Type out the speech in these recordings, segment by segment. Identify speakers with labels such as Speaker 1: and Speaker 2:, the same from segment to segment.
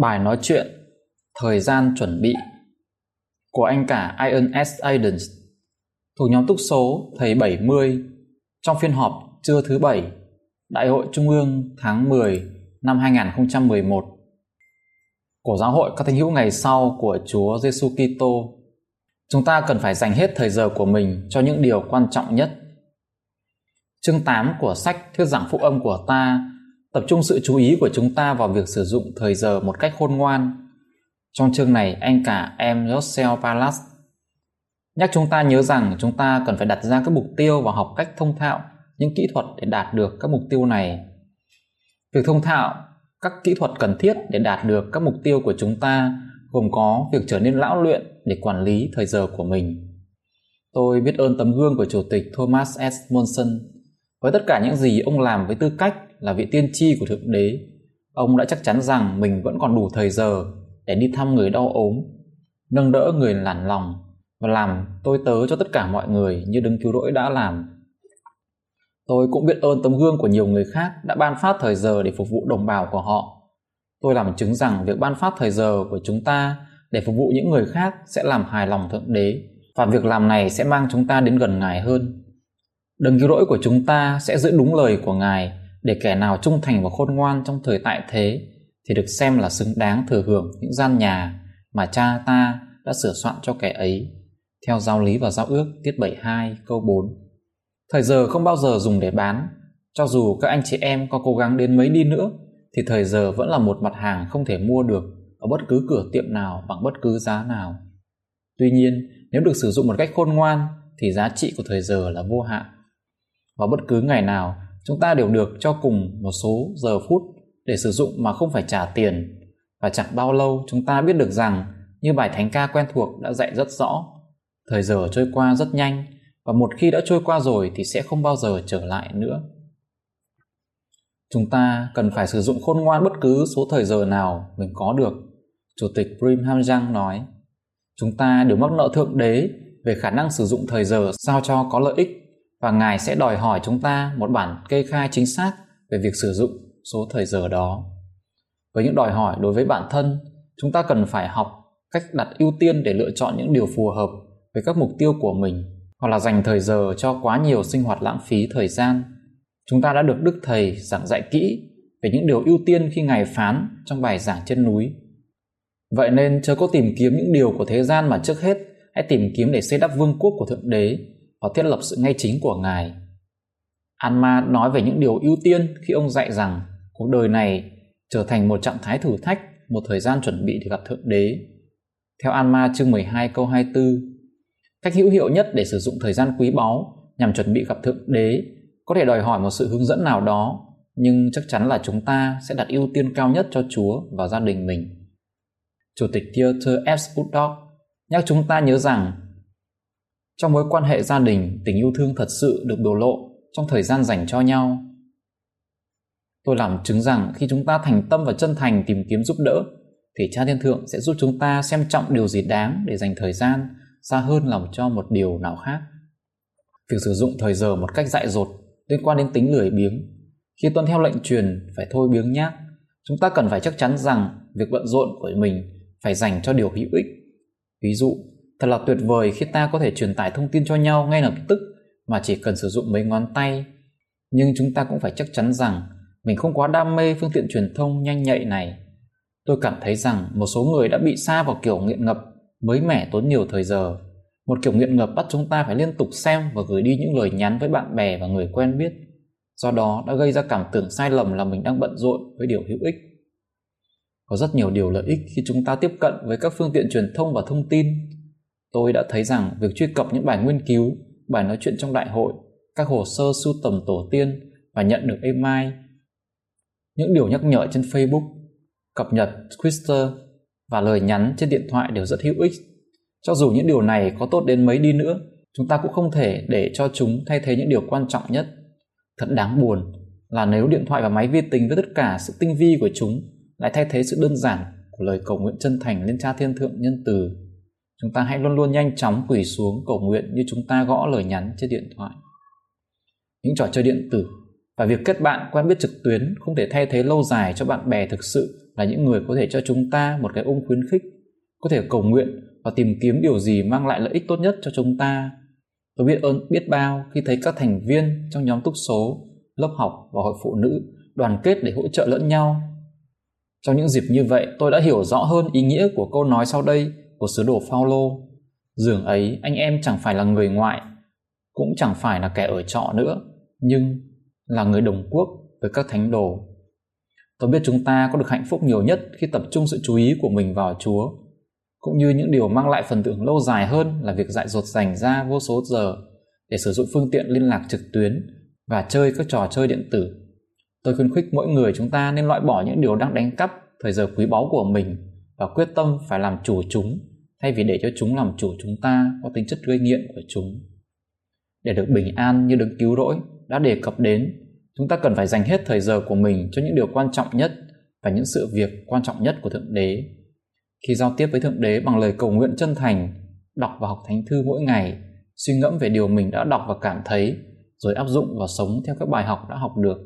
Speaker 1: Bài nói chuyện, Thời gian chuẩn bị của anh cả Ian S. Adams, thuộc nhóm túc số thầy 70 trong phiên họp trưa thứ bảy, Đại hội Trung ương tháng 10 năm 2011 của giáo hội các thánh hữu ngày sau của Chúa Giêsu Kitô. Chúng ta cần phải dành hết thời giờ của mình cho những điều quan trọng nhất. Chương 8 của sách Thuyết giảng phúc âm của ta tập trung sự chú ý của chúng ta vào việc sử dụng thời giờ một cách khôn ngoan. Trong chương này, anh cả em Josel Palas nhắc chúng ta nhớ rằng chúng ta cần phải đặt ra các mục tiêu và học cách thông thạo những kỹ thuật để đạt được các mục tiêu này. Việc thông thạo các kỹ thuật cần thiết để đạt được các mục tiêu của chúng ta gồm có việc trở nên lão luyện để quản lý thời giờ của mình. Tôi biết ơn tấm gương của Chủ tịch Thomas S. Monson với tất cả những gì ông làm với tư cách là vị tiên tri của Thượng Đế, ông đã chắc chắn rằng mình vẫn còn đủ thời giờ để đi thăm người đau ốm, nâng đỡ người lản lòng và làm tôi tớ cho tất cả mọi người như đấng cứu rỗi đã làm. Tôi cũng biết ơn tấm gương của nhiều người khác đã ban phát thời giờ để phục vụ đồng bào của họ. Tôi làm chứng rằng việc ban phát thời giờ của chúng ta để phục vụ những người khác sẽ làm hài lòng Thượng Đế và việc làm này sẽ mang chúng ta đến gần Ngài hơn. Đấng cứu rỗi của chúng ta sẽ giữ đúng lời của Ngài để kẻ nào trung thành và khôn ngoan trong thời tại thế thì được xem là xứng đáng thừa hưởng những gian nhà mà cha ta đã sửa soạn cho kẻ ấy theo giáo lý và giao ước tiết 72 câu 4. Thời giờ không bao giờ dùng để bán, cho dù các anh chị em có cố gắng đến mấy đi nữa thì thời giờ vẫn là một mặt hàng không thể mua được ở bất cứ cửa tiệm nào bằng bất cứ giá nào. Tuy nhiên, nếu được sử dụng một cách khôn ngoan thì giá trị của thời giờ là vô hạn. Vào bất cứ ngày nào, chúng ta đều được cho cùng một số giờ phút để sử dụng mà không phải trả tiền. Và chẳng bao lâu chúng ta biết được rằng như bài thánh ca quen thuộc đã dạy rất rõ thời giờ trôi qua rất nhanh và một khi đã trôi qua rồi thì sẽ không bao giờ trở lại nữa. Chúng ta cần phải sử dụng khôn ngoan bất cứ số thời giờ nào mình có được chủ tịch Brim Hamjang nói. Chúng ta đều mắc nợ thượng đế về khả năng sử dụng thời giờ sao cho có lợi ích và ngài sẽ đòi hỏi chúng ta một bản kê khai chính xác về việc sử dụng số thời giờ đó. Với những đòi hỏi đối với bản thân, chúng ta cần phải học cách đặt ưu tiên để lựa chọn những điều phù hợp với các mục tiêu của mình, hoặc là dành thời giờ cho quá nhiều sinh hoạt lãng phí thời gian. Chúng ta đã được đức thầy giảng dạy kỹ về những điều ưu tiên khi ngài phán trong bài giảng trên núi. Vậy nên chớ có tìm kiếm những điều của thế gian mà trước hết hãy tìm kiếm để xây đắp vương quốc của thượng đế và thiết lập sự ngay chính của ngài Anma nói về những điều ưu tiên khi ông dạy rằng cuộc đời này trở thành một trạng thái thử thách, một thời gian chuẩn bị để gặp Thượng Đế. Theo Anma chương 12 câu 24, cách hữu hiệu nhất để sử dụng thời gian quý báu nhằm chuẩn bị gặp Thượng Đế có thể đòi hỏi một sự hướng dẫn nào đó, nhưng chắc chắn là chúng ta sẽ đặt ưu tiên cao nhất cho Chúa và gia đình mình. Chủ tịch Theodore F. Woodcock nhắc chúng ta nhớ rằng trong mối quan hệ gia đình, tình yêu thương thật sự được biểu lộ trong thời gian dành cho nhau. Tôi làm chứng rằng khi chúng ta thành tâm và chân thành tìm kiếm giúp đỡ, thì Cha Thiên Thượng sẽ giúp chúng ta xem trọng điều gì đáng để dành thời gian xa hơn lòng cho một điều nào khác. Việc sử dụng thời giờ một cách dại dột liên quan đến tính lười biếng. Khi tuân theo lệnh truyền phải thôi biếng nhác, chúng ta cần phải chắc chắn rằng việc bận rộn của mình phải dành cho điều hữu ích. Ví dụ, thật là tuyệt vời khi ta có thể truyền tải thông tin cho nhau ngay lập tức mà chỉ cần sử dụng mấy ngón tay. Nhưng chúng ta cũng phải chắc chắn rằng mình không quá đam mê phương tiện truyền thông nhanh nhạy này. Tôi cảm thấy rằng một số người đã bị xa vào kiểu nghiện ngập, mới mẻ tốn nhiều thời giờ. Một kiểu nghiện ngập bắt chúng ta phải liên tục xem và gửi đi những lời nhắn với bạn bè và người quen biết. Do đó đã gây ra cảm tưởng sai lầm là mình đang bận rộn với điều hữu ích. Có rất nhiều điều lợi ích khi chúng ta tiếp cận với các phương tiện truyền thông và thông tin tôi đã thấy rằng việc truy cập những bài nghiên cứu bài nói chuyện trong đại hội, các hồ sơ sưu tầm tổ tiên và nhận được email những điều nhắc nhở trên Facebook, cập nhật Twitter và lời nhắn trên điện thoại đều rất hữu ích. Cho dù những điều này có tốt đến mấy đi nữa, chúng ta cũng không thể để cho chúng thay thế những điều quan trọng nhất. Thật đáng buồn là nếu điện thoại và máy vi tính với tất cả sự tinh vi của chúng lại thay thế sự đơn giản của lời cầu nguyện chân thành lên Cha Thiên Thượng nhân từ. Chúng ta hãy luôn luôn nhanh chóng quỳ xuống cầu nguyện như chúng ta gõ lời nhắn trên điện thoại. Những trò chơi điện tử và việc kết bạn quen biết trực tuyến không thể thay thế lâu dài cho bạn bè thực sự là những người có thể cho chúng ta một cái ôm khuyến khích, có thể cầu nguyện và tìm kiếm điều gì mang lại lợi ích tốt nhất cho chúng ta. Tôi biết ơn biết bao khi thấy các thành viên trong nhóm túc số, lớp học và hội phụ nữ đoàn kết để hỗ trợ lẫn nhau. Trong những dịp như vậy, tôi đã hiểu rõ hơn ý nghĩa của câu nói sau đây của sứ đồ Phaolô. Dường ấy, anh em chẳng phải là người ngoại, cũng chẳng phải là kẻ ở trọ nữa, nhưng là người đồng quốc với các thánh đồ. Tôi biết chúng ta có được hạnh phúc nhiều nhất khi tập trung sự chú ý của mình vào Chúa, cũng như những điều mang lại phần thưởng lâu dài hơn là việc dạy dột dành ra vô số giờ để sử dụng phương tiện liên lạc trực tuyến và chơi các trò chơi điện tử. Tôi khuyến khích mỗi người chúng ta nên loại bỏ những điều đang đánh cắp thời giờ quý báu của mình và quyết tâm phải làm chủ chúng thay vì để cho chúng làm chủ chúng ta có tính chất gây nghiện của chúng. Để được bình an như được cứu rỗi đã đề cập đến, chúng ta cần phải dành hết thời giờ của mình cho những điều quan trọng nhất và những sự việc quan trọng nhất của Thượng Đế. Khi giao tiếp với Thượng Đế bằng lời cầu nguyện chân thành, đọc và học thánh thư mỗi ngày, suy ngẫm về điều mình đã đọc và cảm thấy, rồi áp dụng và sống theo các bài học đã học được,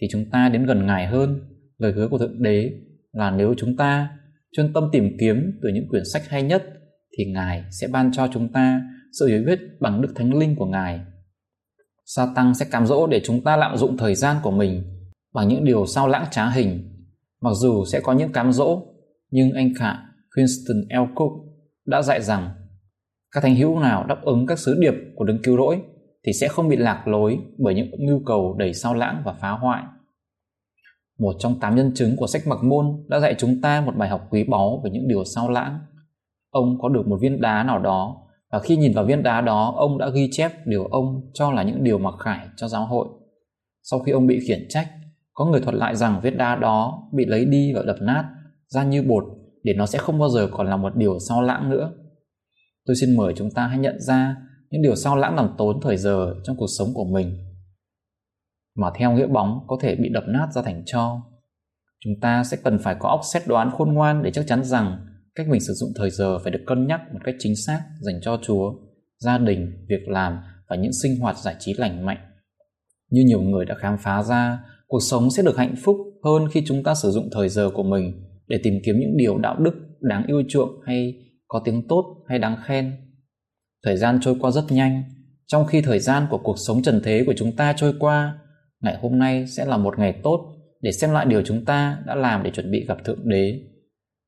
Speaker 1: thì chúng ta đến gần Ngài hơn. Lời hứa của Thượng Đế là nếu chúng ta chuyên tâm tìm kiếm từ những quyển sách hay nhất thì Ngài sẽ ban cho chúng ta sự hiểu biết bằng đức thánh linh của Ngài. Sa tăng sẽ cám dỗ để chúng ta lạm dụng thời gian của mình bằng những điều sao lãng trá hình. Mặc dù sẽ có những cám dỗ, nhưng anh khả Winston L. Cook đã dạy rằng các thánh hữu nào đáp ứng các sứ điệp của đấng cứu rỗi thì sẽ không bị lạc lối bởi những nhu cầu đầy sao lãng và phá hoại. Một trong tám nhân chứng của sách Mặc Môn đã dạy chúng ta một bài học quý báu về những điều sao lãng. Ông có được một viên đá nào đó và khi nhìn vào viên đá đó, ông đã ghi chép điều ông cho là những điều mặc khải cho giáo hội. Sau khi ông bị khiển trách, có người thuật lại rằng viên đá đó bị lấy đi và đập nát ra như bột để nó sẽ không bao giờ còn là một điều sao lãng nữa. Tôi xin mời chúng ta hãy nhận ra những điều sao lãng làm tốn thời giờ trong cuộc sống của mình mà theo nghĩa bóng có thể bị đập nát ra thành cho. Chúng ta sẽ cần phải có óc xét đoán khôn ngoan để chắc chắn rằng cách mình sử dụng thời giờ phải được cân nhắc một cách chính xác dành cho Chúa, gia đình, việc làm và những sinh hoạt giải trí lành mạnh. Như nhiều người đã khám phá ra, cuộc sống sẽ được hạnh phúc hơn khi chúng ta sử dụng thời giờ của mình để tìm kiếm những điều đạo đức đáng yêu chuộng hay có tiếng tốt hay đáng khen. Thời gian trôi qua rất nhanh, trong khi thời gian của cuộc sống trần thế của chúng ta trôi qua, ngày hôm nay sẽ là một ngày tốt để xem lại điều chúng ta đã làm để chuẩn bị gặp Thượng Đế.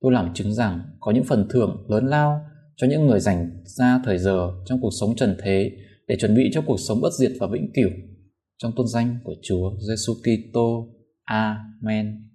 Speaker 1: Tôi làm chứng rằng có những phần thưởng lớn lao cho những người dành ra thời giờ trong cuộc sống trần thế để chuẩn bị cho cuộc sống bất diệt và vĩnh cửu. Trong tôn danh của Chúa Giêsu Kitô. Amen.